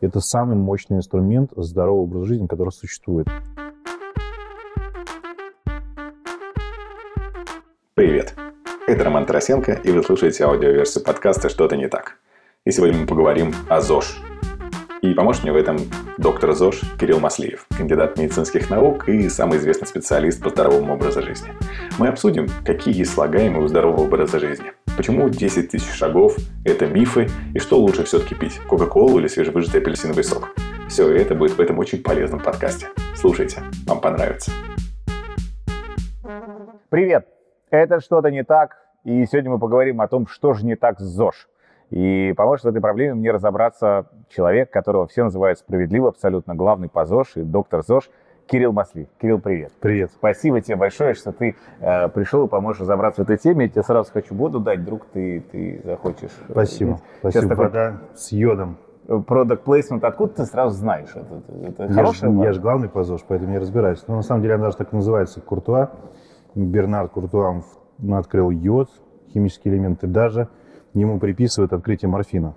Это самый мощный инструмент здорового образа жизни, который существует. Привет! Это Роман Тарасенко, и вы слушаете аудиоверсию подкаста «Что-то не так». И сегодня мы поговорим о ЗОЖ. И поможет мне в этом доктор ЗОЖ Кирилл Маслиев, кандидат медицинских наук и самый известный специалист по здоровому образу жизни. Мы обсудим, какие есть слагаемые у здорового образа жизни – Почему 10 тысяч шагов – это мифы, и что лучше все-таки пить – Кока-Колу или свежевыжатый апельсиновый сок? Все это будет в этом очень полезном подкасте. Слушайте, вам понравится. Привет! Это «Что-то не так», и сегодня мы поговорим о том, что же не так с ЗОЖ. И поможет в этой проблеме мне разобраться человек, которого все называют справедливо, абсолютно главный по ЗОЖ и доктор ЗОЖ – Кирилл Маслив. Кирилл, привет. Привет. Спасибо тебе большое, что ты э, пришел и поможешь разобраться в этой теме. Я тебе сразу хочу воду дать, вдруг ты, ты захочешь. Спасибо. Спасибо. Такой... Вода с йодом. Product placement, откуда ты сразу знаешь? Это, это я хорошая ж, Я же главный по ЗОЖ, поэтому я разбираюсь. Но на самом деле она даже так называется, Куртуа. Бернард Куртуа открыл йод, химические элементы, даже ему приписывают открытие морфина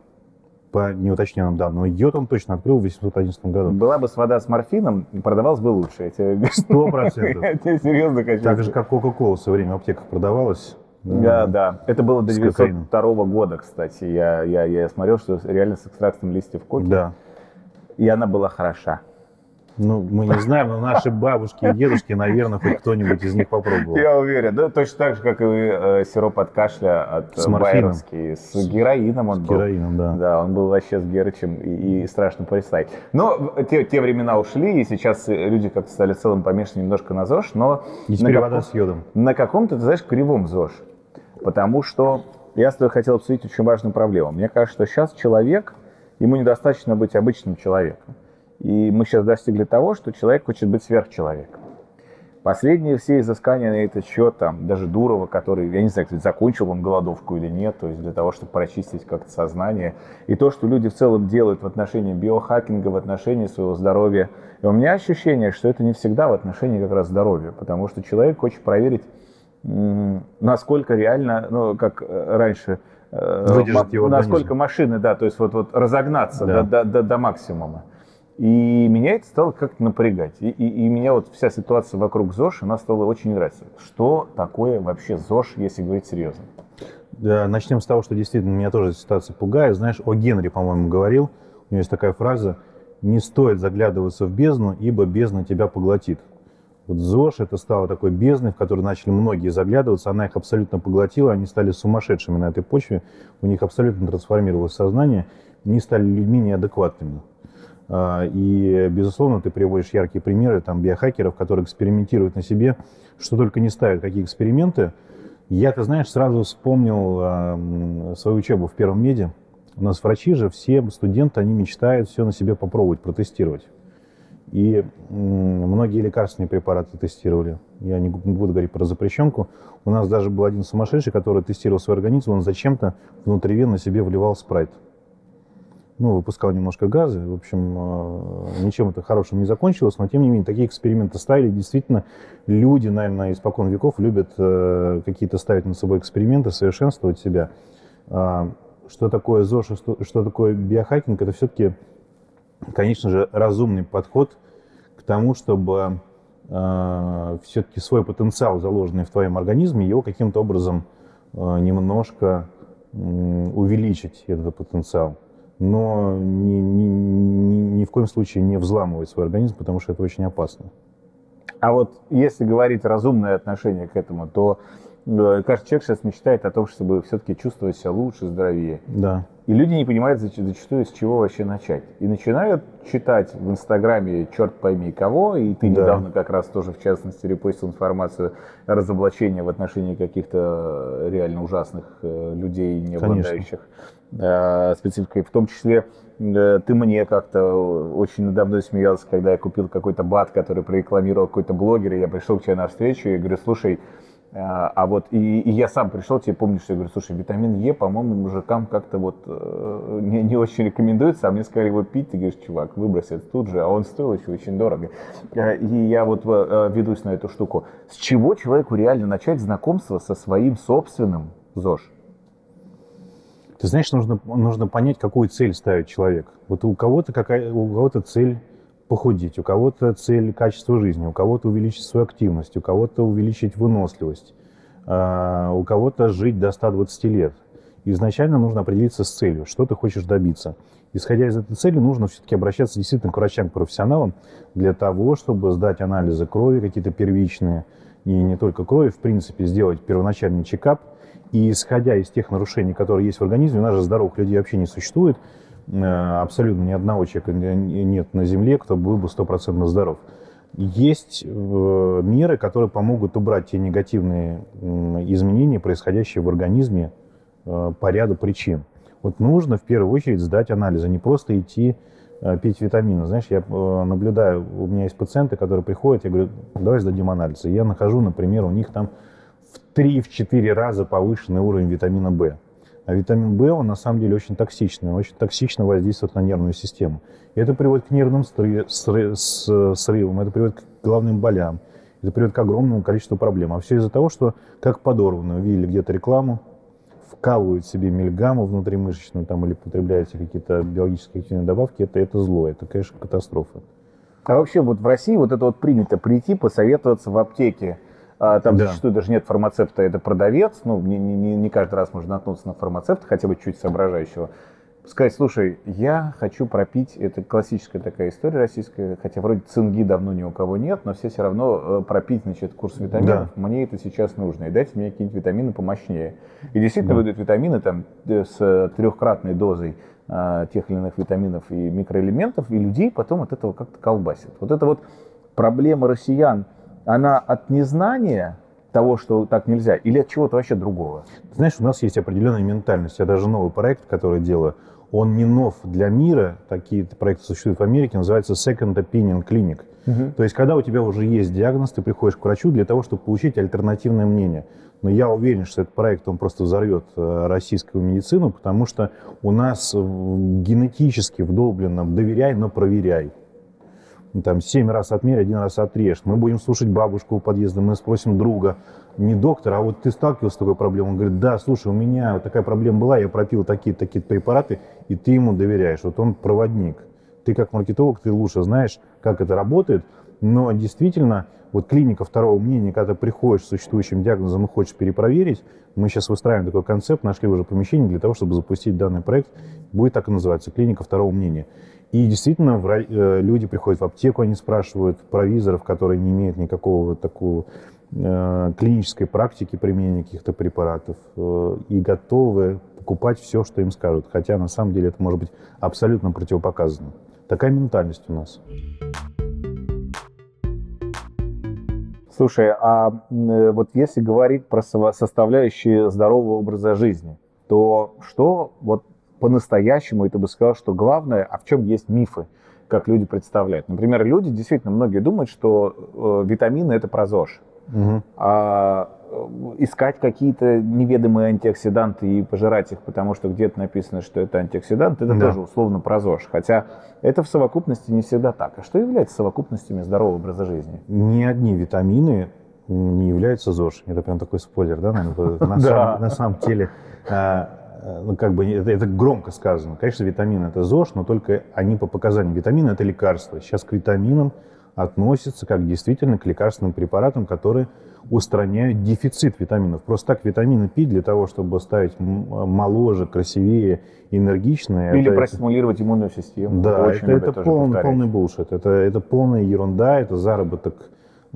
по неуточненным данным. Но йод он точно открыл в 811 году. Была бы вода с морфином, продавалась бы лучше. Сто процентов. Я тебе серьезно хочу. Так же, как Кока-Кола в свое время в аптеках продавалась. Да, да. Это было до 902 года, кстати. Я, я, я смотрел, что реально с экстрактом листьев коки. Да. И она была хороша. Ну, мы не знаем, но наши бабушки и дедушки, наверное, хоть кто-нибудь из них попробовал. Я уверен. Да, точно так же, как и э, сироп от кашля от с Байеровский. С героином он с был. героином, да. Да, он был вообще с Герычем и, и страшно представить. Но те, те времена ушли, и сейчас люди как-то стали целым помешаны немножко на ЗОЖ, но... И теперь вода с йодом. На каком-то, ты знаешь, кривом ЗОЖ. Потому что я с тобой хотел обсудить очень важную проблему. Мне кажется, что сейчас человек, ему недостаточно быть обычным человеком. И мы сейчас достигли того, что человек хочет быть сверхчеловеком. Последние все изыскания на этот счет, там, даже Дурова, который, я не знаю, кстати, закончил он голодовку или нет, то есть для того, чтобы прочистить как-то сознание. И то, что люди в целом делают в отношении биохакинга, в отношении своего здоровья. И у меня ощущение, что это не всегда в отношении как раз здоровья, потому что человек хочет проверить, насколько реально, ну, как э, раньше, э, Выдержит его насколько организм. машины, да, то есть вот, вот разогнаться да. до, до, до максимума. И меня это стало как-то напрягать. И, и, и меня вот вся ситуация вокруг ЗОЖ, она стала очень нравиться. Что такое вообще ЗОЖ, если говорить серьезно? Да, начнем с того, что действительно меня тоже ситуация пугает. Знаешь, о Генри, по-моему, говорил, у него есть такая фраза, не стоит заглядываться в бездну, ибо бездна тебя поглотит. Вот ЗОЖ это стало такой бездной, в которую начали многие заглядываться, она их абсолютно поглотила, они стали сумасшедшими на этой почве, у них абсолютно трансформировалось сознание, они стали людьми неадекватными. А, и, безусловно, ты приводишь яркие примеры там, биохакеров, которые экспериментируют на себе, что только не ставят, какие эксперименты. Я, ты знаешь, сразу вспомнил свою учебу в первом меди. У нас врачи же, все студенты, они мечтают все на себе попробовать, протестировать. И многие лекарственные препараты тестировали. Я не буду говорить про запрещенку. У нас даже был один сумасшедший, который тестировал свой организм, он зачем-то внутривенно себе вливал спрайт ну, выпускал немножко газы. В общем, э, ничем это хорошим не закончилось, но тем не менее такие эксперименты ставили. Действительно, люди, наверное, испокон веков любят э, какие-то ставить над собой эксперименты, совершенствовать себя. А, что такое ЗОЖ, что такое биохакинг, это все-таки, конечно же, разумный подход к тому, чтобы э, все-таки свой потенциал, заложенный в твоем организме, его каким-то образом немножко увеличить, этот потенциал но ни, ни, ни, ни в коем случае не взламывать свой организм, потому что это очень опасно. А вот если говорить разумное отношение к этому, то э, каждый человек сейчас мечтает о том, чтобы все-таки чувствовать себя лучше, здоровее. Да. И люди не понимают зачастую, с чего вообще начать. И начинают читать в Инстаграме черт пойми кого, и ты да. недавно как раз тоже, в частности, репостил информацию о разоблачении в отношении каких-то э, реально ужасных э, людей, не обладающих э, спецификой. В том числе ты мне как-то очень надо мной смеялся, когда я купил какой-то бат, который прорекламировал какой-то блогер, и я пришел к тебе на встречу и говорю, слушай, а, а вот и, и я сам пришел, тебе помню, что я говорю, слушай, витамин Е, по-моему, мужикам как-то вот э, не, не очень рекомендуется, а мне сказали его пить, ты говоришь, чувак, выбрось это тут же, а он стоил еще очень дорого. Э, и я вот э, ведусь на эту штуку. С чего человеку реально начать знакомство со своим собственным ЗОЖ? Ты знаешь, нужно, нужно понять, какую цель ставит человек. Вот у кого-то, какая, у кого-то цель похудеть, у кого-то цель качества жизни, у кого-то увеличить свою активность, у кого-то увеличить выносливость, а, у кого-то жить до 120 лет. изначально нужно определиться с целью, что ты хочешь добиться. Исходя из этой цели, нужно все-таки обращаться действительно к врачам, к профессионалам, для того, чтобы сдать анализы крови какие-то первичные, и не только крови, в принципе, сделать первоначальный чекап. И исходя из тех нарушений, которые есть в организме, у нас же здоровых людей вообще не существует, абсолютно ни одного человека нет на Земле, кто был бы стопроцентно здоров. Есть э, меры, которые помогут убрать те негативные изменения, происходящие в организме э, по ряду причин. Вот нужно в первую очередь сдать анализы, не просто идти пить витамины. Знаешь, я наблюдаю, у меня есть пациенты, которые приходят, я говорю, давай сдадим анализы. Я нахожу, например, у них там в 3-4 раза повышенный уровень витамина В. А витамин В, он на самом деле очень токсичный, очень токсично воздействует на нервную систему. И это приводит к нервным срывам, это приводит к головным болям, это приводит к огромному количеству проблем. А все из-за того, что как подорвано, видели где-то рекламу, вкалывают себе мильгамму внутримышечно там, или потребляете какие-то биологические активные добавки, это, это зло, это, конечно, катастрофа. А вообще вот в России вот это вот принято прийти, посоветоваться в аптеке а, там да. зачастую даже нет фармацевта, это продавец. Ну, не, не, не каждый раз можно наткнуться на фармацевта, хотя бы чуть соображающего. Сказать, слушай, я хочу пропить, это классическая такая история российская, хотя вроде цинги давно ни у кого нет, но все все равно э, пропить, значит, курс витаминов, да. мне это сейчас нужно, и дайте мне какие-нибудь витамины помощнее. И действительно да. выдают витамины там э, с трехкратной дозой а, тех или иных витаминов и микроэлементов, и людей потом от этого как-то колбасит. Вот это вот проблема россиян – она от незнания того, что так нельзя, или от чего-то вообще другого? Знаешь, у нас есть определенная ментальность. Я даже новый проект, который делаю, он не нов для мира. Такие проекты существуют в Америке, называется Second Opinion Clinic. Угу. То есть, когда у тебя уже есть диагноз, ты приходишь к врачу для того, чтобы получить альтернативное мнение. Но я уверен, что этот проект, он просто взорвет э, российскую медицину, потому что у нас генетически вдолблено «доверяй, но проверяй». Ну, там семь раз отмерь, один раз отрежь. Мы будем слушать бабушку у подъезда, мы спросим друга, не доктора, а вот ты сталкивался с такой проблемой? Он говорит, да, слушай, у меня такая проблема была, я пропил такие-такие препараты, и ты ему доверяешь. Вот он проводник. Ты как маркетолог, ты лучше знаешь, как это работает, но действительно, вот клиника второго мнения, когда ты приходишь с существующим диагнозом и хочешь перепроверить, мы сейчас выстраиваем такой концепт, нашли уже помещение для того, чтобы запустить данный проект. Будет так и называться, клиника второго мнения. И действительно, э, люди приходят в аптеку, они спрашивают провизоров, которые не имеют никакого такого э, клинической практики применения каких-то препаратов э, и готовы покупать все, что им скажут. Хотя на самом деле это может быть абсолютно противопоказано. Такая ментальность у нас. Слушай, а вот если говорить про составляющие здорового образа жизни, то что вот по-настоящему, и ты бы сказал, что главное, а в чем есть мифы, как люди представляют. Например, люди, действительно, многие думают, что э, витамины – это про ЗОЖ. Угу. А э, искать какие-то неведомые антиоксиданты и пожирать их, потому что где-то написано, что это антиоксидант, это да. тоже условно про ЗОЖ. Хотя это в совокупности не всегда так. А что является совокупностями здорового образа жизни? Ни одни витамины не являются ЗОЖ. Это прям такой спойлер, да, на самом деле а, ну, как бы это, это громко сказано. Конечно, витамины это ЗОЖ, но только они по показаниям. Витамины это лекарства. Сейчас к витаминам относятся как действительно к лекарственным препаратам, которые устраняют дефицит витаминов. Просто так витамины пить для того, чтобы стать моложе, красивее, энергичнее. Или это, простимулировать иммунную систему. Да, это, это, это полный, полный булшит. Это, это полная ерунда, это заработок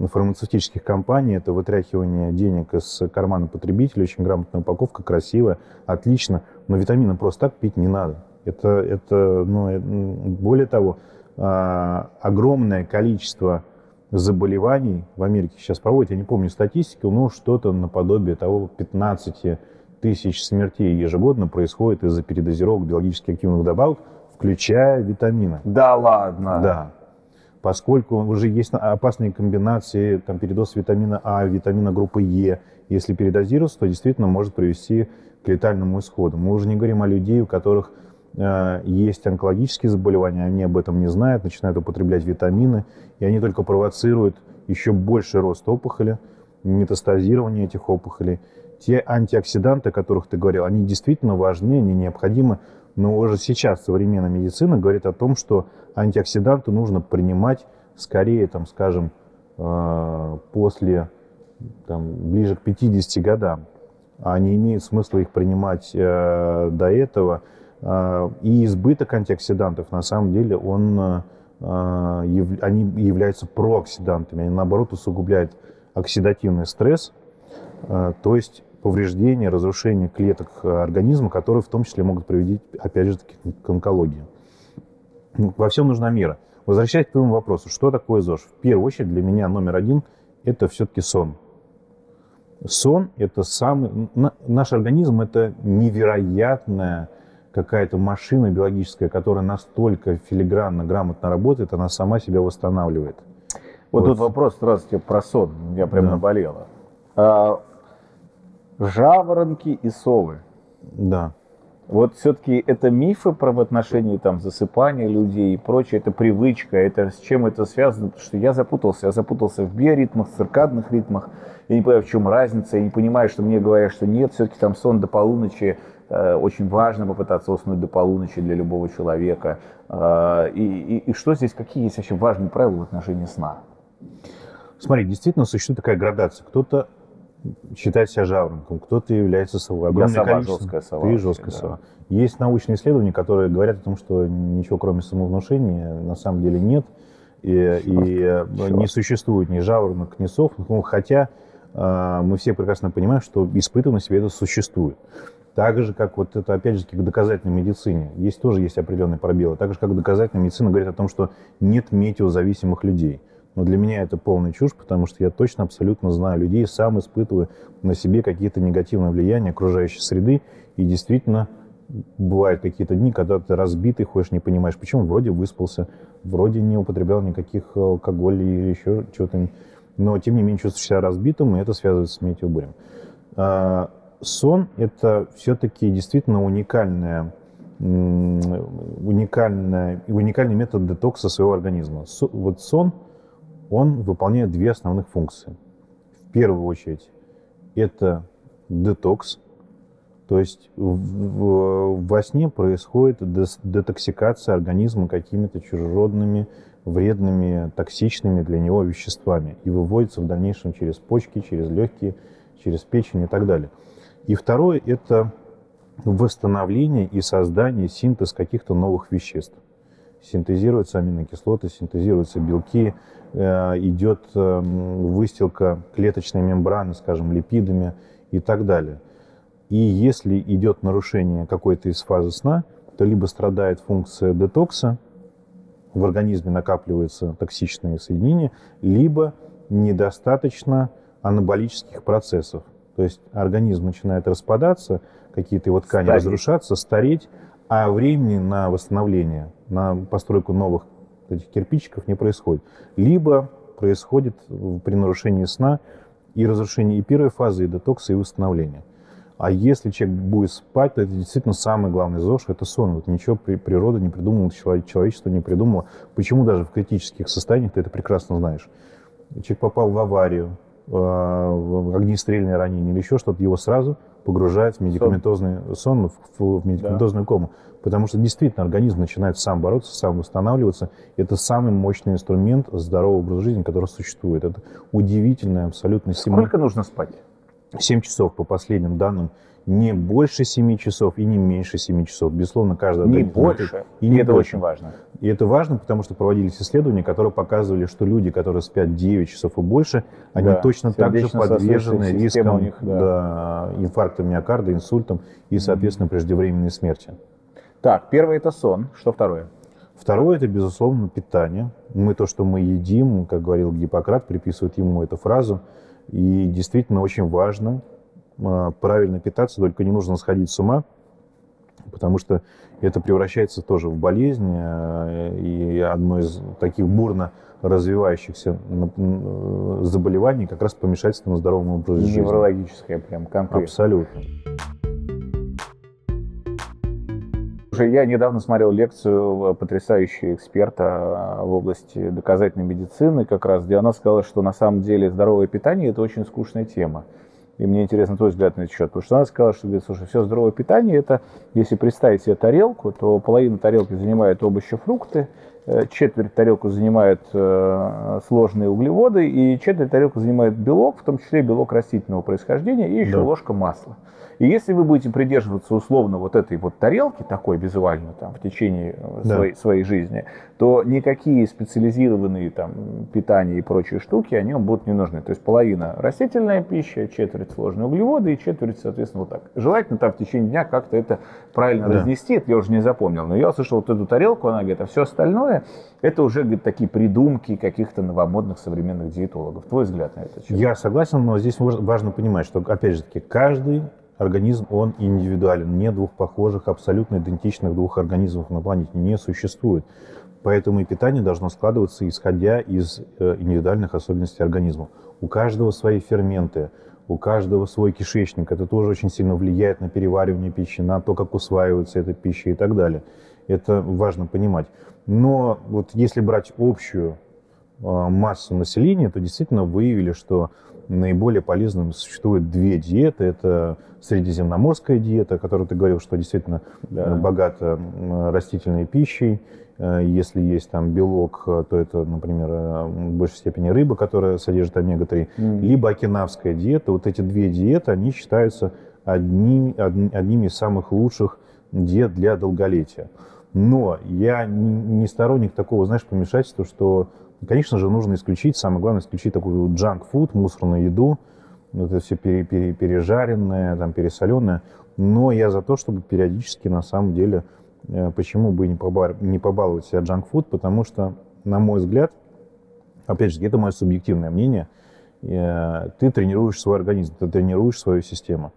фармацевтических компаний, это вытряхивание денег из кармана потребителя, очень грамотная упаковка, красивая, отлично, но витамины просто так пить не надо. Это, это ну, э, более того, а, огромное количество заболеваний в Америке сейчас проводят, я не помню статистику, но что-то наподобие того 15 тысяч смертей ежегодно происходит из-за передозировок биологически активных добавок, включая витамины. Да ладно? Да поскольку уже есть опасные комбинации, там, передоз витамина А, витамина группы Е. Если передозироваться, то действительно может привести к летальному исходу. Мы уже не говорим о людей, у которых э, есть онкологические заболевания, они об этом не знают, начинают употреблять витамины, и они только провоцируют еще больше рост опухоли, метастазирование этих опухолей. те антиоксиданты, о которых ты говорил, они действительно важны, они необходимы, но уже сейчас современная медицина говорит о том, что антиоксиданты нужно принимать скорее, там, скажем, э, после, там, ближе к 50 годам, а не имеет смысла их принимать э, до этого. Э, и избыток антиоксидантов, на самом деле, он, они являются прооксидантами, они, наоборот, усугубляют оксидативный стресс, то есть повреждения, разрушения клеток организма, которые в том числе могут приводить, опять же, к онкологии. Во всем нужна мера. Возвращаясь к твоему вопросу, что такое ЗОЖ? В первую очередь для меня номер один – это все-таки сон. Сон – это самый... Наш организм – это невероятная какая-то машина биологическая, которая настолько филигранно, грамотно работает, она сама себя восстанавливает. Вот, вот. тут вопрос сразу тебе про сон. Меня прям да. наболело. А, жаворонки и совы. Да. Вот все-таки это мифы про в отношении там засыпания людей и прочее, это привычка, это с чем это связано, потому что я запутался, я запутался в биоритмах, циркадных ритмах, я не понимаю, в чем разница, я не понимаю, что мне говорят, что нет, все-таки там сон до полуночи, э, очень важно попытаться уснуть до полуночи для любого человека. Э, и, и, и что здесь, какие есть вообще важные правила в отношении сна? Смотри, действительно существует такая градация. Кто-то считает себя жаворонком, кто-то является совой. Огромное Я сова, жесткая сова. Ты жесткая да. сова. Есть научные исследования, которые говорят о том, что ничего кроме самовнушения на самом деле нет. И, и э, не существует ни жаворонок, ни сов. Ну, хотя э, мы все прекрасно понимаем, что испытывая себе это существует. Так же, как вот это, опять же, к доказательной медицине. Есть тоже есть определенные пробелы. Так же, как доказательная медицина говорит о том, что нет метеозависимых людей. Но для меня это полная чушь, потому что я точно абсолютно знаю людей, сам испытываю на себе какие-то негативные влияния окружающей среды. И действительно, бывают какие-то дни, когда ты разбитый, ходишь, не понимаешь, почему. Вроде выспался, вроде не употреблял никаких алкоголей или еще чего-то. Но, тем не менее, чувствую себя разбитым, и это связывается с метеобурем. А, сон – это все-таки действительно уникальная уникальная, уникальный метод детокса своего организма. Вот сон – он выполняет две основных функции. В первую очередь, это детокс, то есть в, в, во сне происходит детоксикация организма какими-то чужеродными, вредными, токсичными для него веществами и выводится в дальнейшем через почки, через легкие, через печень и так далее. И второе – это восстановление и создание, синтез каких-то новых веществ. Синтезируются аминокислоты, синтезируются белки, Э, идет эм, выстилка клеточной мембраны, скажем, липидами и так далее. И если идет нарушение какой-то из фазы сна, то либо страдает функция детокса, в организме накапливаются токсичные соединения, либо недостаточно анаболических процессов. То есть организм начинает распадаться, какие-то его ткани стареть. разрушаться, стареть, а времени на восстановление, на постройку новых этих кирпичиков не происходит. Либо происходит при нарушении сна и разрушение и первой фазы, и детокса, и восстановления. А если человек будет спать, то это действительно самый главный ЗОЖ, это сон. Вот ничего природа не придумала, человечество не придумало. Почему даже в критических состояниях ты это прекрасно знаешь? Человек попал в аварию, огнестрельное ранение или еще что-то, его сразу погружает в медикаментозный сон, в, в медикаментозную да. кому потому что действительно организм начинает сам бороться, сам восстанавливаться. Это самый мощный инструмент здорового образа жизни, который существует. Это удивительное абсолютно. Сколько нужно спать? 7 часов по последним данным. Не больше 7 часов и не меньше 7 часов. Безусловно, каждый Не больше. И, не это больше. очень важно. И это важно, потому что проводились исследования, которые показывали, что люди, которые спят 9 часов и больше, они да, точно так же подвержены рискам них, да. Да, инфаркта миокарда, инсультам и, соответственно, преждевременной смерти. Так, первое это сон. Что второе? Второе это, безусловно, питание. Мы то, что мы едим, как говорил Гиппократ, приписывают ему эту фразу. И действительно очень важно правильно питаться, только не нужно сходить с ума, потому что это превращается тоже в болезнь. А, и одно из таких бурно развивающихся заболеваний как раз помешательство на здоровом образе жизни. Неврологическое прям конкретно. Абсолютно. Слушай, я недавно смотрел лекцию потрясающего эксперта в области доказательной медицины, как раз, где она сказала, что на самом деле здоровое питание – это очень скучная тема. И мне интересно твой взгляд на этот счет. Потому что она сказала, что, говорит, слушай, все здоровое питание, это, если представить себе тарелку, то половина тарелки занимает овощи, фрукты, э, четверть тарелку занимает э, сложные углеводы, и четверть тарелку занимает белок, в том числе белок растительного происхождения, и еще Да. ложка масла. И если вы будете придерживаться условно вот этой вот тарелки, такой визуально там в течение э, Да. своей, своей жизни, то никакие специализированные там питания и прочие штуки, они вам будут не нужны. То есть половина растительная пища, четверть сложные углеводы и четверть, соответственно, вот так. Желательно там в течение дня как-то это правильно Да. разнести, это я уже не запомнил. Но я услышал вот эту тарелку, она говорит, а все остальное, это уже, говорит, такие придумки каких-то новомодных современных диетологов. Твой взгляд на это? Я согласен, но здесь важ- важно понимать, что, опять же таки, каждый организм, он индивидуален. Нет двух похожих, абсолютно идентичных двух организмов на планете. Не существует. Поэтому и питание должно складываться, исходя из э, индивидуальных особенностей организма. У каждого свои ферменты, у каждого свой кишечник. Это тоже очень сильно влияет на переваривание пищи, на то, как усваивается эта пища и так далее. Это важно понимать. Но вот если брать общую э, массу населения, то действительно выявили, что наиболее полезным существует две диеты. Это средиземноморская диета, о которой ты говорил, что действительно Да. э, богата растительной пищей. Э, Если есть там белок, э, то это, например, в большей степени рыба, которая содержит омега-3. Мгм. Либо окинавская диета. Вот эти две диеты, они считаются одними, одни- одними из самых лучших диет для долголетия. Но я не не сторонник такого, знаешь, помешательства, что, конечно же, нужно исключить, самое главное, исключить такую джанк-фуд, мусорную еду, это все пере- пере- пережаренное, там, пересоленное. Но я за то, чтобы периодически, на самом деле, э, почему бы не, поба- не побаловать себя джанк-фуд, потому что, на мой взгляд, опять же, это мое субъективное мнение, э, ты тренируешь свой организм, ты тренируешь свою систему.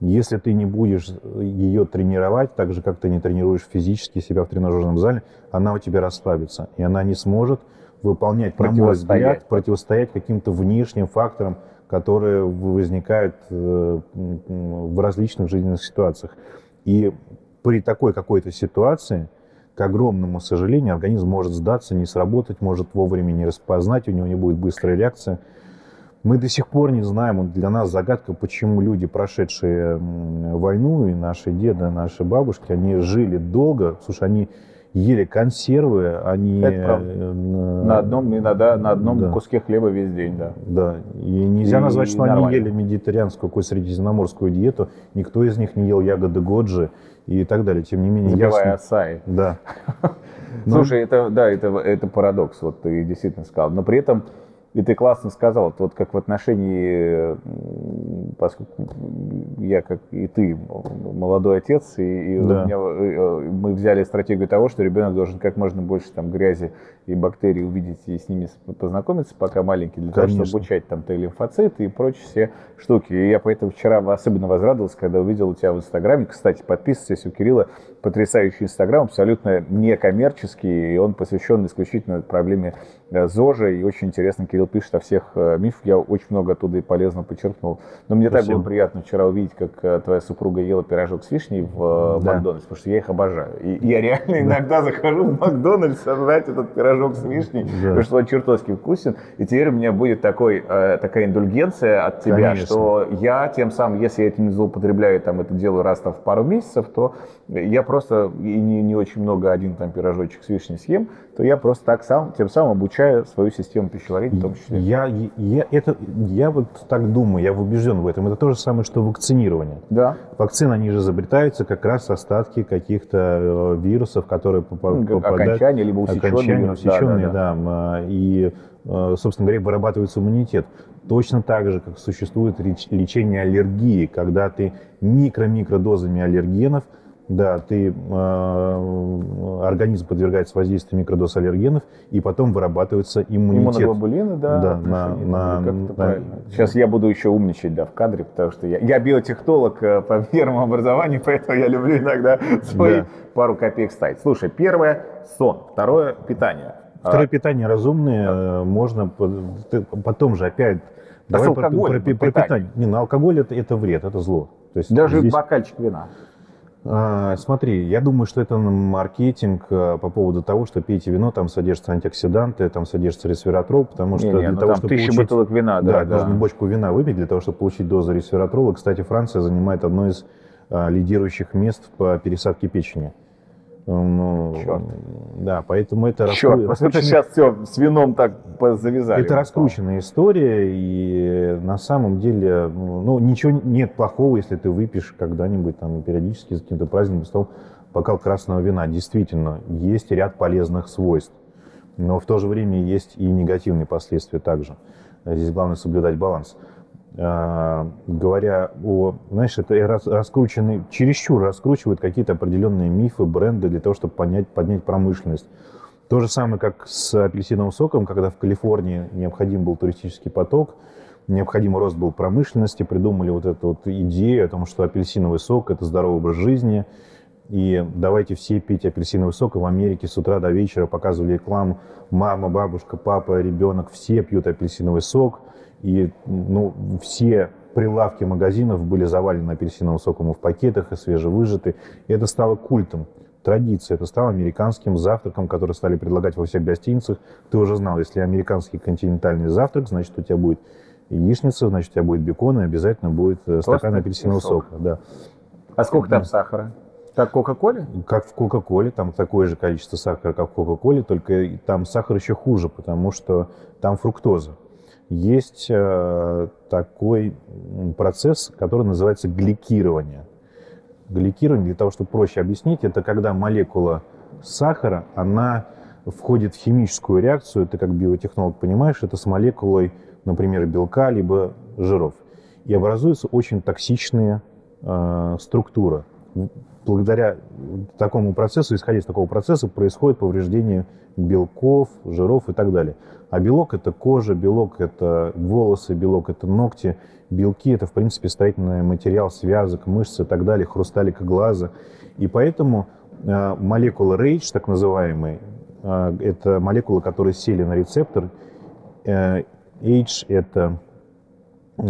Если ты не будешь ее тренировать, так же, как ты не тренируешь физически себя в тренажерном зале, она у тебя расслабится, и она не сможет выполнять, на мой взгляд, противостоять каким-то внешним факторам, которые возникают э, в различных жизненных ситуациях. И при такой какой-то ситуации, к огромному сожалению, организм может сдаться, не сработать, может вовремя не распознать, у него не будет быстрой реакции. Мы до сих пор не знаем, для нас загадка, почему люди, прошедшие войну, и наши деды, наши бабушки, они жили долго, слушай, они ели консервы, они... Это правда. э, На одном, иногда на одном Да. куске хлеба весь день, да. Да, и нельзя И назвать, что нормально. они ели медитерианскую, какую средиземноморскую диету. Никто из них не ел ягоды годжи и так далее. Тем не менее, Забивая ясно- отца. Да. Ну, Слушай, это, да, это, это парадокс, вот ты действительно сказал. Но при этом, и ты классно сказал, вот как в отношении, поскольку я, как и ты, молодой отец, и, и Да. меня, э, мы взяли стратегию того, что ребенок должен как можно больше там грязи и бактерий увидеть и с ними познакомиться, пока маленький, для того, Конечно. чтобы обучать там Т-лимфоциты и прочие все штуки. И я поэтому вчера особенно возрадовался, когда увидел у тебя в Инстаграме. Кстати, подписывайтесь, у Кирилла потрясающий Инстаграм, абсолютно некоммерческий, и он посвящен исключительно проблеме э, ЗОЖа. И очень интересно, Кирилл пишет о всех э, мифах. Я очень много оттуда и полезно подчеркнул. Но мне так Спасибо. было приятно вчера увидеть, как э, твоя супруга ела пирожок с вишней в Да. Макдональдс, потому что я их обожаю. И я реально иногда захожу в Макдональдс создать этот пирожок с вишней, Да. потому что он чертовски вкусен. И теперь у меня будет такой, такая индульгенция от тебя, Конечно. что я тем самым, если я этим не злоупотребляю, там это делаю раз там в пару месяцев, то я просто и не, не очень много один там пирожочек с вишней съем, то я просто так сам, тем самым обучаю свою систему пищеварения в том числе. Я, я, это, я вот так думаю, я убежден в этом. Это то же самое, что вакцинирование. Да. Вакцины, они же изобретаются как раз остатки каких-то э, вирусов, которые Ну, попадают... окончания, либо усеченные окончания, вирусы. Да, усеченные, да, да, м, а, и, э, собственно говоря, вырабатывается иммунитет. Точно так же, как существует лечение аллергии, когда ты микро-микро дозами аллергенов, да, ты, э, организм подвергается воздействию микродоз аллергенов, и потом вырабатывается иммунитет. Иммуноглобулины, да. Да, на- на- на- правильно. Сейчас я буду еще умничать, да, в кадре, потому что я, я биотехнолог э, по первому образованию, поэтому я люблю иногда свои Да. пару копеек ставить. Слушай, первое – сон, второе – питание. Второе А, питание разумное, э, можно ты потом же опять... Да Давай про, алкоголем, про пи- про питание. Не, ну алкоголь это, это вред, это зло. То есть Даже здесь, бокальчик вина. А, смотри, я думаю, что это маркетинг а, по поводу того, что пейте вино, там содержатся антиоксиданты, там содержится ресвератрол, потому что Не-не, для ну того, чтобы тысяча получить... бутылок вина, да, Да, да. нужно бочку вина выпить для того, чтобы получить дозу ресвератрола. Кстати, Франция занимает одно из а, лидирующих мест по пересадке печени. Ну, Чёрт. Да, поэтому это Черт, раскру- вот это сейчас все с вином так завязали. это раскрученная история, и на самом деле, ну, ничего нет плохого, если ты выпьешь когда-нибудь там периодически за каким-то праздником стол бокал красного вина. Действительно, есть ряд полезных свойств, но в то же время есть и негативные последствия также. Здесь главное соблюдать баланс. А, говоря о, знаешь, это раскрученный, чересчур раскручивают какие-то определенные мифы, бренды для того, чтобы поднять, поднять промышленность. То же самое, как с апельсиновым соком, когда в Калифорнии необходим был туристический поток, необходимый рост был промышленности, придумали вот эту вот идею о том, что апельсиновый сок – это здоровый образ жизни, и давайте все пить апельсиновый сок. И в Америке с утра до вечера показывали рекламу. Мама, бабушка, папа, ребенок, все пьют апельсиновый сок. И ну, все прилавки магазинов были завалены апельсиновым соком в пакетах, и свежевыжаты. И это стало культом, традицией. Это стало американским завтраком, который стали предлагать во всех гостиницах. Ты уже знал, если американский континентальный завтрак, значит, у тебя будет яичница, значит, у тебя будет бекон, и обязательно будет э, стакан апельсинового сок. сока. Да. А сколько там сахара? Как в Кока-Коле? Как в Кока-Коле, там такое же количество сахара, как в Кока-Коле, только там сахар еще хуже, потому что там фруктоза. Есть э, такой процесс, который называется гликирование. Гликирование, для того, чтобы проще объяснить, это когда молекула сахара, она входит в химическую реакцию, ты как биотехнолог понимаешь, это с молекулой, например, белка, либо жиров. И образуются очень токсичные э, структуры. Благодаря такому процессу, исходя из такого процесса, происходит повреждение белков, жиров и так далее. А белок – это кожа, белок – это волосы, белок – это ногти, белки – это, в принципе, строительный материал связок, мышц и так далее, хрусталика глаза. И поэтому э, молекулы RAGE, так называемые, э, это молекулы, которые сели на рецептор. Э, H – это э,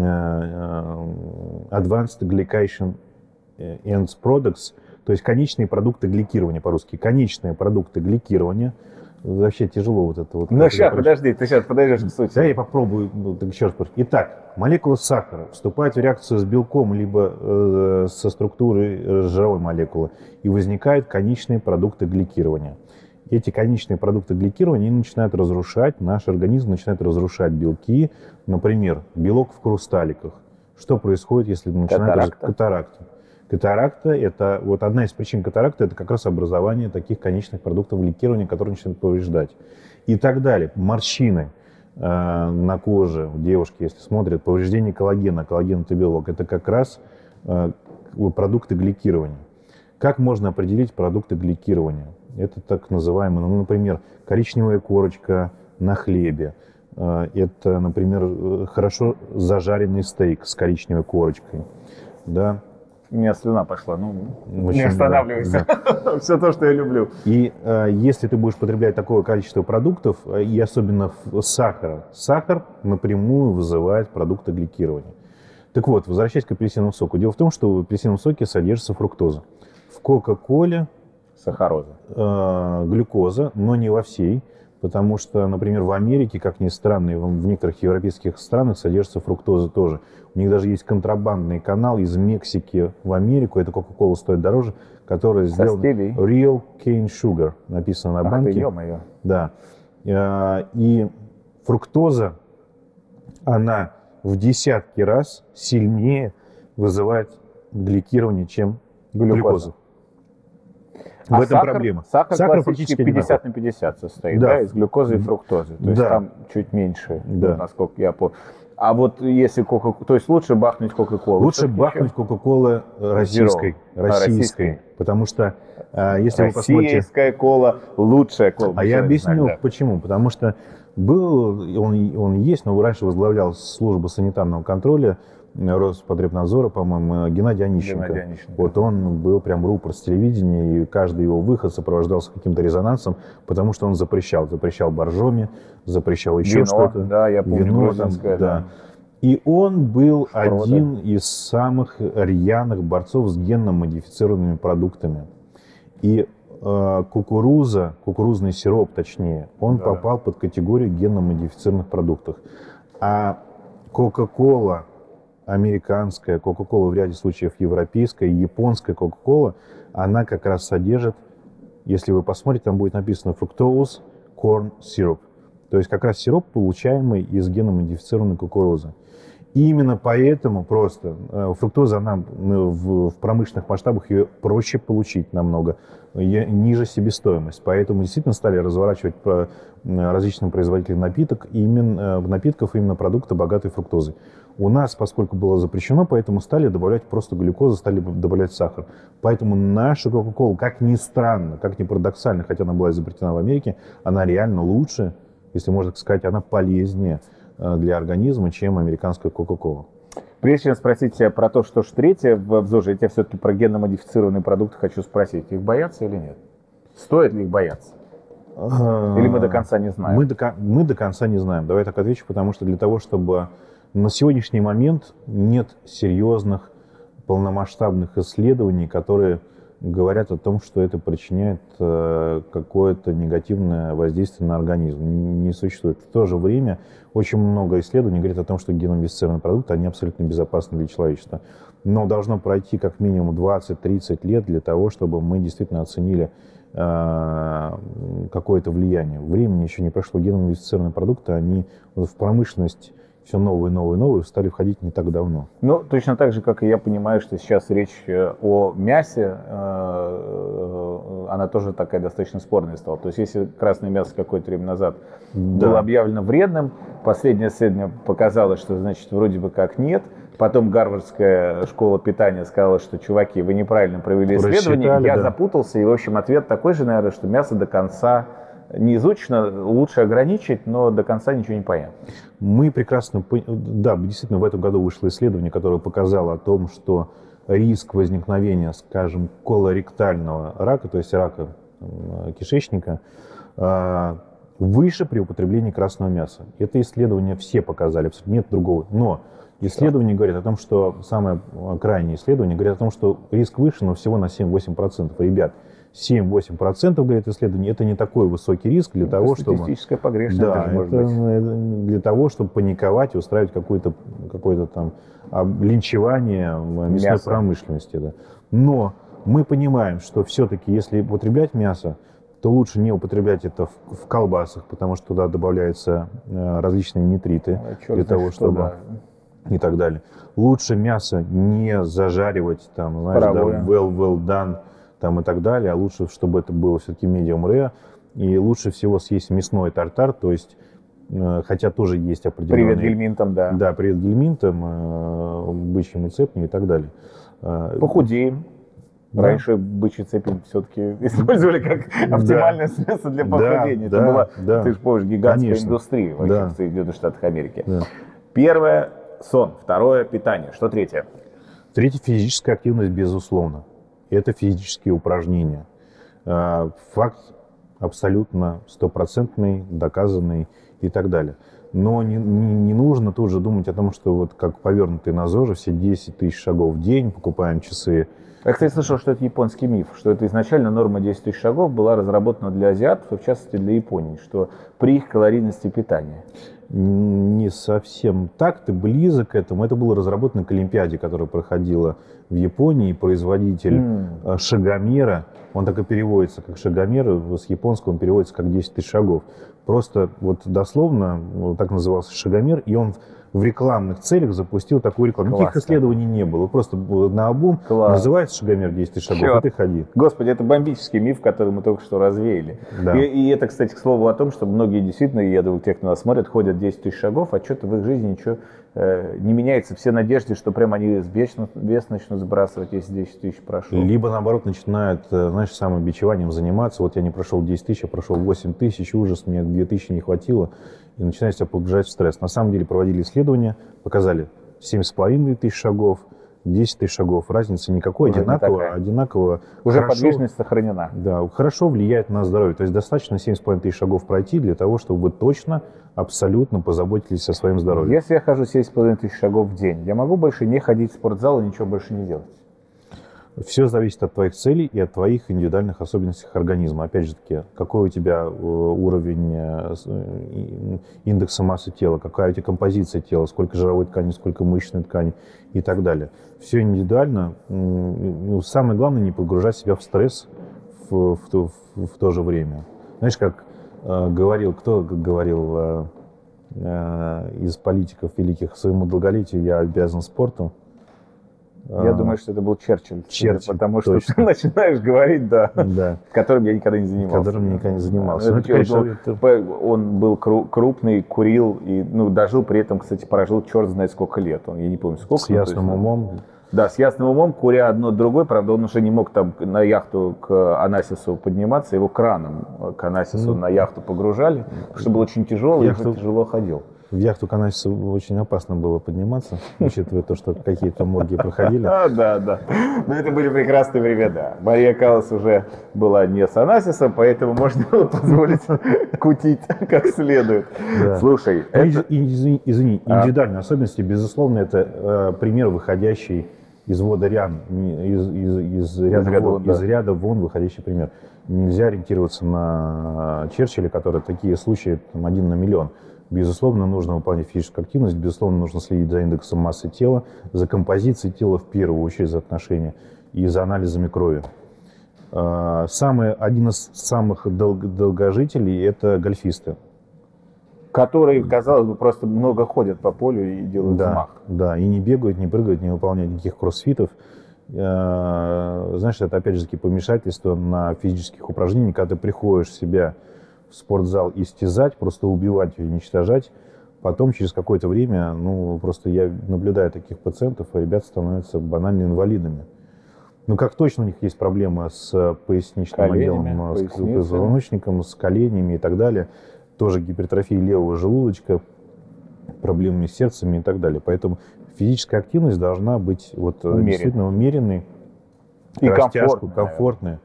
Advanced Glycation Ends Products, то есть конечные продукты гликирования по-русски. Конечные продукты гликирования. Вообще тяжело вот это вот. Ну, сейчас, подожди, ты сейчас подойдешь к сути. Да, я попробую ну, так еще раз. Итак, молекула сахара вступает в реакцию с белком, либо э, со структурой э, жировой молекулы, и возникают конечные продукты гликирования. Эти конечные продукты гликирования начинают разрушать, наш организм начинает разрушать белки, например, белок в хрусталиках. Что происходит, если начинает Катаракта. катаракта? Катаракта – это вот одна из причин катаракты – это как раз образование таких конечных продуктов гликирования, которые начинают повреждать. И так далее. Морщины э, на коже у девушки, если смотрят, повреждение коллагена, коллаген – это белок, это как раз э, продукты гликирования. Как можно определить продукты гликирования? Это так называемые, ну, например, коричневая корочка на хлебе. Э, Это, например, э, хорошо зажаренный стейк с коричневой корочкой. Да, У меня слюна пошла, ну, Очень, не останавливайся. Все то, что я люблю. И э, если ты будешь потреблять такое количество продуктов, э, и особенно сахара, сахар напрямую вызывает продукты гликирования. Так вот, возвращаясь к апельсиновому соку. Дело в том, что в апельсиновом соке содержится фруктоза. В Кока-Коле Сахароза. э, глюкоза, но не во всей, потому что, например, в Америке, как ни странно, и в некоторых европейских странах содержится фруктоза тоже. У них даже есть контрабандный канал из Мексики в Америку, эта Кока-Кола стоит дороже, который сделан. Real Cane Sugar, написано на Ах ты, банке. Да. Э, И фруктоза, она в десятки раз сильнее вызывает гликирование, чем Глюкоза. глюкоза. В А этом сахар, проблема. Сахар, Сахара классически практически 50 на 50 состоит, Да. да, из глюкозы и фруктозы. То есть Да. там чуть меньше, Да. насколько я помню. А вот если кока то есть лучше бахнуть Кока-Колу? Лучше бахнуть Кока-Колы российской. А, Российской. российской. Потому что, э, если чем вы посмотрите... Российская кола лучшая кола. А я объясню, знаю, да. почему. Потому что был, он, он есть, но раньше возглавлял службу санитарного контроля Роспотребнадзора, по-моему, Геннадий Онищенко. Геннадий Онищенко. Вот он был прям рупор с телевидения, и каждый его выход сопровождался каким-то резонансом, потому что он запрещал. Запрещал боржоми, запрещал еще что-то. да, я помню, Вино там, да. И он был Спрода. один из самых рьяных борцов с генно-модифицированными продуктами. И э, кукуруза, кукурузный сироп точнее, он да. попал под категорию генно-модифицированных продуктов. А Кока-кола, американская Кока-кола, в ряде случаев европейская, японская Кока-кола, она как раз содержит, если вы посмотрите, там будет написано фруктоуз corn syrup. То есть как раз сироп, получаемый из геномодифицированной кукурузы. И именно поэтому просто э, фруктоза, она в, в промышленных масштабах ее проще получить намного, ниже себестоимость. Поэтому действительно стали разворачивать различным производителям напиток, именно, э, напитков именно продукты, богатые фруктозой. У нас, поскольку было запрещено, поэтому стали добавлять просто глюкозу, стали добавлять сахар. Поэтому наша Кока-Кола, как ни странно, как ни парадоксально, хотя она была изобретена в Америке, она реально лучше, если можно сказать, она полезнее э, для организма, чем американская Кока-Кола. Прежде чем спросить тебя про то, что ж третье в обзоре, я тебя все-таки про генно-модифицированные продукты хочу спросить. Их боятся или нет? Стоит ли их бояться? Или мы до конца не знаем? Мы до, мы до конца не знаем. Давай так отвечу, потому что для того, чтобы на сегодняшний момент нет серьезных полномасштабных исследований, которые говорят о том, что это причиняет э, какое-то негативное воздействие на организм. Не существует. В то же время очень много исследований говорят о том, что геномодифицированные продукты, они абсолютно безопасны для человечества. Но должно пройти как минимум 20-30 лет для того, чтобы мы действительно оценили э, какое-то влияние. Времени еще не прошло. Геномодифицированные продукты, они в промышленность все новые, новые, новые стали входить не так давно. Ну, точно так же, как и я понимаю, что сейчас речь э, о мясе, э, э, она тоже такая достаточно спорная стала. То есть, если красное мясо какое-то время назад да. было объявлено вредным, последнее исследование показало, что, значит, вроде бы как нет, Потом Гарвардская школа питания сказала, что, чуваки, вы неправильно провели исследование. Я да. запутался, и, в общем, ответ такой же, наверное, что мясо до конца не изучено, лучше ограничить, но до конца ничего не понятно. Мы прекрасно... Да, действительно, в этом году вышло исследование, которое показало о том, что риск возникновения, скажем, колоректального рака, то есть рака кишечника, а, выше при употреблении красного мяса. Это исследование все показали, нет другого. Но исследования говорят о том, что самое крайнее исследование говорит о том, что риск выше, но всего на 7-8%. Ребят, 7-8% говорит исследование, это не такой высокий риск для это того, чтобы... Статистическая погрешность да, даже, это быть. для того, чтобы паниковать и устраивать какое-то какое там линчевание мясной мясо. промышленности. Да. Но мы понимаем, что все-таки, если употреблять мясо, то лучше не употреблять это в, в колбасах, потому что туда добавляются э, различные нитриты а, для того, чтобы... Да. И так далее. Лучше мясо не зажаривать, там, знаешь, да, well, well done, там и так далее, а лучше, чтобы это было все-таки medium rare, и лучше всего съесть мясной тартар, то есть э, хотя тоже есть определенные... Привет гельминтам, да. Да, привет гельминтам, э, бычьим цепням и так далее. Э, Похудеем. Да. Раньше бычий цепень все-таки использовали как оптимальное да. средство для похудения. Да, Это да, была, да. ты же помнишь, гигантская Конечно. индустрия вообще да. в Соединенных Штатах Америки. Да. Первое – сон. Второе – питание. Что третье? Третье – физическая активность, безусловно это физические упражнения. А, факт абсолютно стопроцентный, доказанный и так далее. Но не, не, не нужно тут же думать о том, что вот как повернутые на ЗОЖе, все 10 тысяч шагов в день, покупаем часы. Я, кстати, слышал, что это японский миф, что это изначально норма 10 тысяч шагов была разработана для азиатов, в частности для Японии, что при их калорийности питания не совсем так, ты близок к этому. Это было разработано к Олимпиаде, которая проходила в Японии. Производитель mm. шагомера, он так и переводится как шагомер, с японского он переводится как 10 тысяч шагов. Просто вот дословно так назывался шагомер, и он в рекламных целях запустил такую рекламу. Классно. Никаких исследований не было. Просто на обум Класс. называется шагомер 10 тысяч шагов, Черт. и ты ходи. Господи, это бомбический миф, который мы только что развеяли. Да. И, и это, кстати, к слову о том, что многие действительно, я думаю, те, кто нас смотрит, ходят 10 тысяч шагов, а что-то в их жизни ничего э, не меняется. Все надежды, что прям они вес, начнут сбрасывать, если 10 тысяч прошел. Либо, наоборот, начинают, э, знаешь, самобичеванием заниматься. Вот я не прошел 10 тысяч, я прошел 8 тысяч, ужас, мне 2 тысячи не хватило и начинает себя погружать в стресс. На самом деле проводили исследования, показали 7,5 тысяч шагов, 10 тысяч шагов. Разница никакой, Уже одинаково, одинаково. Уже хорошо- подвижность сохранена. Да, хорошо влияет на здоровье. То есть достаточно 7,5 тысяч шагов пройти для того, чтобы вы точно, абсолютно позаботились о своем здоровье. Если я хожу 7,5 тысяч шагов в день, я могу больше не ходить в спортзал и ничего больше не делать? Все зависит от твоих целей и от твоих индивидуальных особенностей организма. Опять же таки, какой у тебя э, уровень э, э, индекса массы тела, какая у тебя композиция тела, сколько жировой ткани, сколько мышечной ткани и так далее. Все индивидуально. Ну, Самое главное не погружать себя в стресс в, в в- в то же время. Знаешь, как э, говорил, кто говорил э, э, из политиков великих, своему долголетию я обязан спорту. Я А, думаю, что это был Черчилль. Черчилль, Потому что точно. ты начинаешь говорить, да, Да. которым я никогда не занимался. Которым я никогда не занимался. Ну, Ну, это это, чё, конечно, он, был- он был кру- крупный, курил и ну, дожил при этом, кстати, прожил черт знает сколько лет. Он, я не помню, сколько. С ну, то есть, ясным умом. Да, с ясным умом, куря одно другое, правда, он уже не мог там на яхту к Анасису подниматься, его краном к Анасису Ну. на яхту погружали, потому что был очень тяжелый, Яхту- и тяжело ходил. В яхту Канасису очень опасно было подниматься, учитывая то, что какие-то морги проходили. А, да, да. Но это были прекрасные времена. Мария Каллас уже была не с Анасисом, поэтому можно было позволить кутить как следует. Да. Слушай, Ну, это- Извини, извини, А. индивидуальные особенности, безусловно, это э, пример, выходящий из вода рян, из, из- из ряда, ряда вон, вон, да. из ряда вон выходящий пример. Нельзя ориентироваться на Черчилля, который такие случаи там, один на миллион. Безусловно, нужно выполнять физическую активность, безусловно, нужно следить за индексом массы тела, за композицией тела в первую очередь, за отношения и за анализами крови. Э, Самый, один из самых дол- долгожителей – это гольфисты. которые, казалось бы, просто много ходят по полю и делают Да, взмах. да, и не бегают, не прыгают, не выполняют никаких кроссфитов. Э, Знаешь, это опять же таки помешательство на физических упражнениях, когда ты приходишь себя в спортзал истязать, просто убивать и уничтожать. Потом, через какое-то время, ну, просто я наблюдаю таких пациентов, и ребята становятся банально инвалидами. Ну, как точно у них есть проблема с поясничным Коленями, отделом, с поясницей. позвоночником, с коленями и так далее. Тоже гипертрофия левого желудочка, проблемами с сердцем и так далее. Поэтому физическая активность должна быть вот э, Умеренной. действительно умеренной, И растяжку, комфортная, комфортная.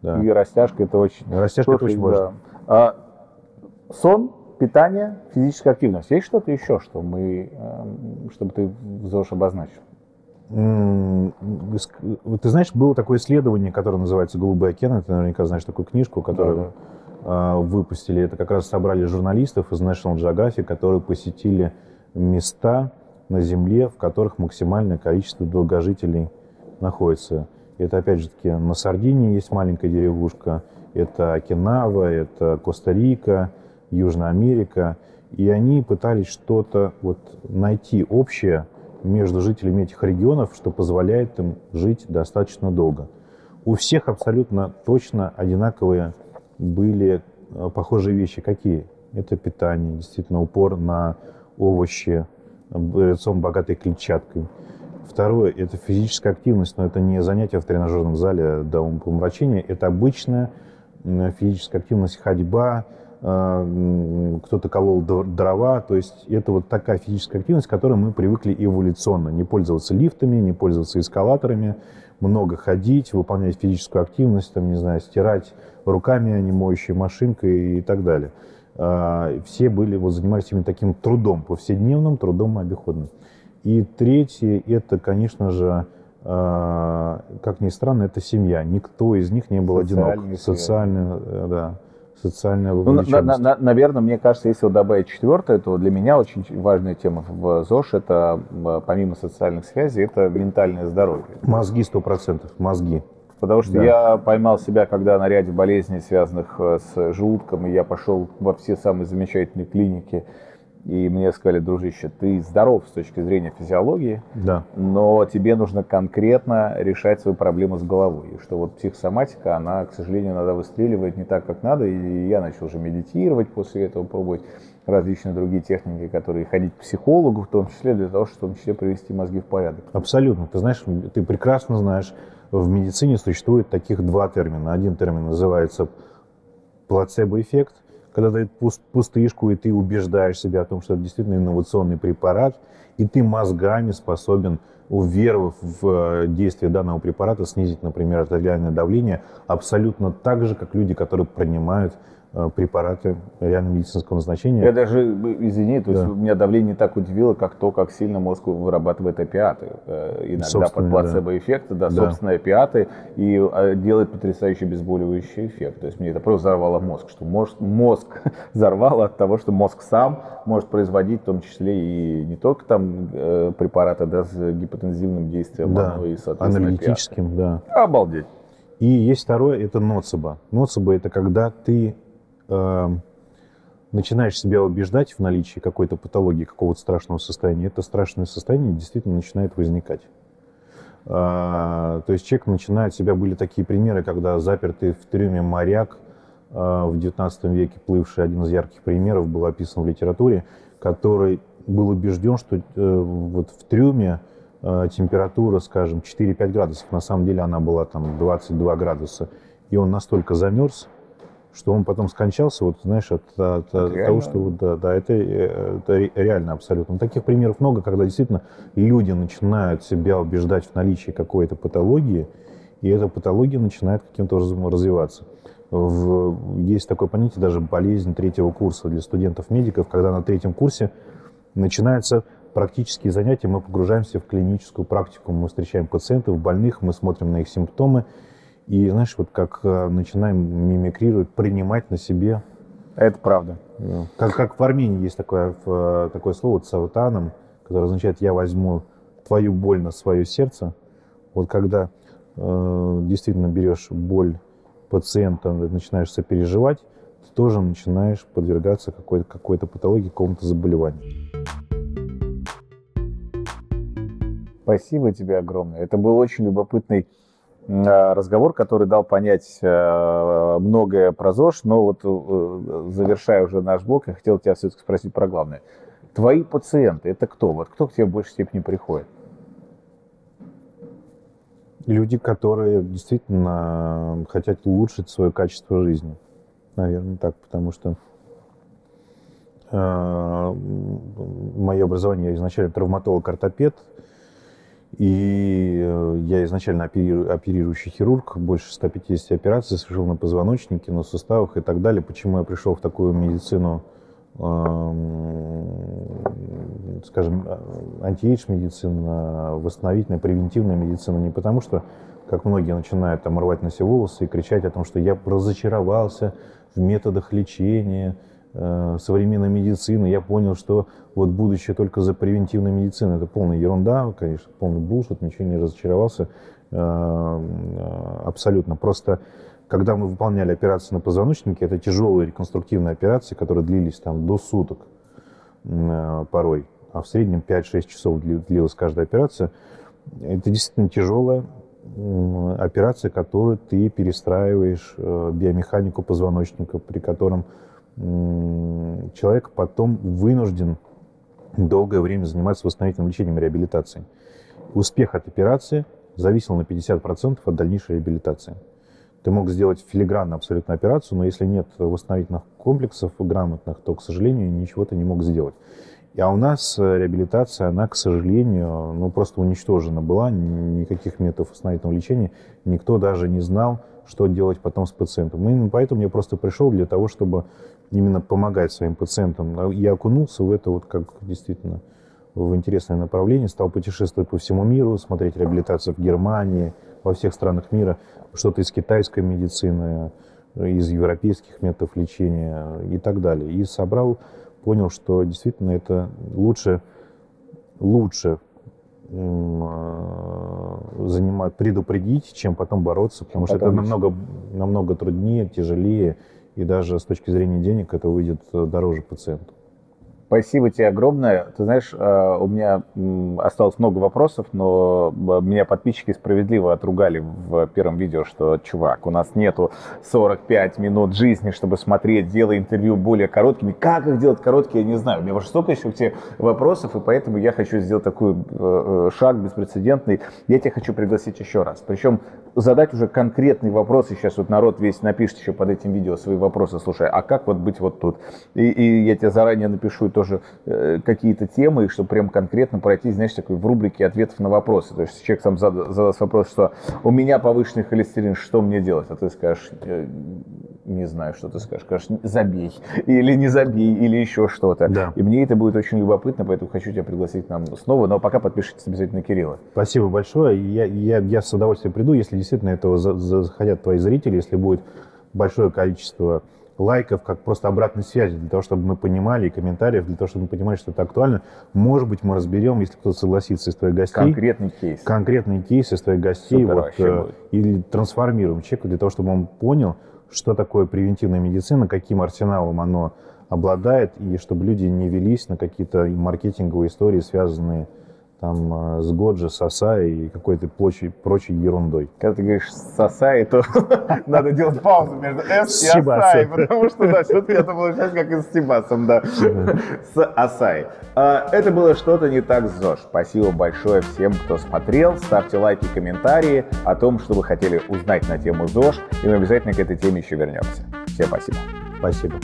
Да. И растяжка это очень... Растяжка это очень важно. да. А, сон, питание, физическая активность. Есть что-то еще, что мы, эм, чтобы ты ЗОЖ обозначил? Ты знаешь, было такое исследование, которое называется «Голубой океан». Ты наверняка знаешь такую книжку, которую э, выпустили. Это как раз собрали журналистов из National Geographic, которые посетили места на Земле, в которых максимальное количество долгожителей находится. Это, опять же таки, на Сардинии есть маленькая деревушка, это Окинава, это Коста-Рика, Южная Америка. И они пытались что-то вот найти общее между жителями этих регионов, что позволяет им жить достаточно долго. У всех абсолютно точно одинаковые были э, похожие вещи. Какие? Это питание, действительно упор на овощи, э, рацион богатый клетчаткой. Второе – это физическая активность, но это не занятие в тренажерном зале до умопомрачения, это обычная физическая активность, ходьба, э, кто-то колол др- дрова, то есть это вот такая физическая активность, к которой мы привыкли эволюционно. Не пользоваться лифтами, не пользоваться эскалаторами, много ходить, выполнять физическую активность, там, не знаю, стирать руками, а не моющей машинкой и так далее. А, Все были, вот, занимались именно таким трудом, повседневным трудом обиходным. И третье, это, конечно же, как ни странно, это семья. Никто из них не был одинок. Социальная, э, да, социальная Ну, на- на- на- наверное, мне кажется, если вот добавить четвертое, то для меня очень важная тема в ЗОЖ это м, помимо социальных связей, это ментальное здоровье. Мозги сто процентов, мозги. Потому что Да. я поймал себя, когда на ряде болезней, связанных э, с желудком, и я пошел во все самые замечательные клиники, и мне сказали, дружище, ты здоров с точки зрения физиологии, Да. но тебе нужно конкретно решать свою проблему с головой. И что вот психосоматика, она, к сожалению, иногда выстреливает не так, как надо, и я начал уже медитировать после этого, пробовать различные другие техники, которые ходить к психологу, в том числе для того, чтобы в том числе привести мозги в порядок. Абсолютно. Ты знаешь, ты прекрасно знаешь, в медицине существует таких два термина. Один термин называется плацебо-эффект, когда дают пустышку, и ты убеждаешь себя о том, что это действительно инновационный препарат, и ты мозгами способен, уверовав в э, действие данного препарата, снизить, например, артериальное давление абсолютно так же, как люди, которые принимают препараты реально медицинского назначения. Я даже, извини, то есть да. меня давление так удивило, как то, как сильно мозг вырабатывает опиаты. Э, иногда под плацебо-эффект, да, да, собственные опиаты, и э, делает потрясающий обезболивающий эффект. То есть мне это просто взорвало мозг, что мозг, мозг взорвало от того, что мозг сам может производить в том числе и не только там препараты да, с гипотензивным действием, да, но и, соответственно, аналитическим, опиаты. да. Обалдеть. И есть второе, это ноцебо. Ноцебо – это когда ты э, начинаешь себя убеждать в наличии какой-то патологии, какого-то страшного состояния, это страшное состояние действительно начинает возникать. Э, то есть человек начинает себя, были такие примеры, когда запертый в трюме моряк э, в 19 веке, плывший, один из ярких примеров, был описан в литературе, который был убежден, что э, вот в трюме э, температура, скажем, 4-5 градусов, на самом деле она была там 22 градуса, и он настолько замерз, что он потом скончался, вот знаешь, от, от, от того, что вот, да, да, это, это реально абсолютно. Таких примеров много, когда действительно люди начинают себя убеждать в наличии какой-то патологии, и эта патология начинает каким-то образом развиваться. В, есть такое понятие даже болезнь третьего курса для студентов-медиков, когда на третьем курсе начинаются практические занятия, мы погружаемся в клиническую практику, мы встречаем пациентов, больных, мы смотрим на их симптомы, и, знаешь, вот как э, начинаем мимикрировать, принимать на себе. Это правда. Как, как в Армении есть такое, э, такое слово «цавтаном», которое означает «я возьму твою боль на свое сердце». Вот когда э, действительно берешь боль пациента, начинаешь сопереживать, ты тоже начинаешь подвергаться какой-то какой патологии, какому-то заболеванию. Спасибо тебе огромное. Это был очень любопытный Э, разговор, который дал понять э, многое про ЗОЖ, но вот э, завершая уже наш блок, я хотел тебя все-таки спросить про главное. Твои пациенты, это кто? Вот кто к тебе в большей степени приходит? Люди, которые действительно хотят улучшить свое качество жизни. Наверное, так, потому что э, мое образование, я изначально травматолог-ортопед, и э, я изначально опериру, оперирующий хирург, больше 150 операций совершил на позвоночнике, на суставах и так далее. Почему я пришел в такую медицину, эм, скажем, антиэйдж медицина, восстановительная, превентивная медицина, не потому что, как многие начинают там рвать на себе волосы и кричать о том, что я разочаровался в методах лечения, Э, современной медицины, я понял, что вот будущее только за превентивной медициной. Это полная ерунда, конечно, полный булшит, ничего не разочаровался э, э, абсолютно. Просто когда мы выполняли операции на позвоночнике, это тяжелые реконструктивные операции, которые длились там до суток порой, а в среднем 5-6 часов длилась каждая операция. Это действительно тяжелая операция, которую ты перестраиваешь биомеханику позвоночника, при котором человек потом вынужден долгое время заниматься восстановительным лечением и реабилитацией. Успех от операции зависел на 50% от дальнейшей реабилитации. Ты мог сделать филигранно абсолютно операцию, но если нет восстановительных комплексов грамотных, то, к сожалению, ничего ты не мог сделать. А у нас э, реабилитация, она, к сожалению, ну, просто уничтожена была. Никаких методов восстановительного лечения. Никто даже не знал, что делать потом с пациентом. Именно поэтому я просто пришел для того, чтобы именно помогать своим пациентам. Я окунулся в это вот как действительно в интересное направление, стал путешествовать по всему миру, смотреть реабилитацию в Германии, во всех странах мира, что-то из китайской медицины, из европейских методов лечения и так далее. И собрал, понял, что действительно это лучше, лучше занимать, предупредить, чем потом бороться, потому что это намного, намного труднее, тяжелее, и даже с точки зрения денег это выйдет э, дороже пациенту. Спасибо тебе огромное. Ты знаешь, э, у меня осталось много вопросов, но э, меня подписчики справедливо отругали в первом видео, что, чувак, у нас нету 45 минут жизни, чтобы смотреть, делай интервью более короткими. Как их делать короткие, я не знаю. У меня столько еще к тебе вопросов, и поэтому я хочу сделать такой шаг беспрецедентный. Я тебя хочу пригласить еще раз. Причем задать уже конкретный вопрос. И сейчас вот народ весь напишет еще под этим видео свои вопросы. Слушай, а как вот быть вот тут? И, и я тебе заранее напишу тоже э, какие-то темы, чтобы прям конкретно пройти, знаешь, такой в рубрике ответов на вопросы. То есть человек сам зад, задаст вопрос, что у меня повышенный холестерин, что мне делать? А ты скажешь, э, не знаю, что ты скажешь, скажешь, забей, или не забей, или еще что-то. Да. И мне это будет очень любопытно, поэтому хочу тебя пригласить к нам снова. Но пока подпишитесь обязательно Кирилла. Спасибо большое. Я, я, я с удовольствием приду, если действительно этого за- за- захотят твои зрители, если будет большое количество лайков, как просто обратной связи, для того, чтобы мы понимали, и комментариев, для того, чтобы мы понимали, что это актуально. Может быть, мы разберем, если кто-то согласится из твоих гостей. Конкретный кейс. конкретные кейсы из твоих гостей Супер вот, э, будет. или трансформируем человека для того, чтобы он понял, что такое превентивная медицина, каким арсеналом оно обладает, и чтобы люди не велись на какие-то маркетинговые истории, связанные там э, с Годжи, Соса и какой-то прочей, прочей ерундой. Когда ты говоришь «сосай», то надо делать паузу между «с» и. «асай», потому что, да, что-то это получается как и с стебасом, да, с «асай». А, Это было «Что-то не так с ЗОЖ». Спасибо большое всем, кто смотрел. Ставьте лайки, комментарии о том, что вы хотели узнать на тему ЗОЖ, и мы обязательно к этой теме еще вернемся. Всем спасибо. Спасибо.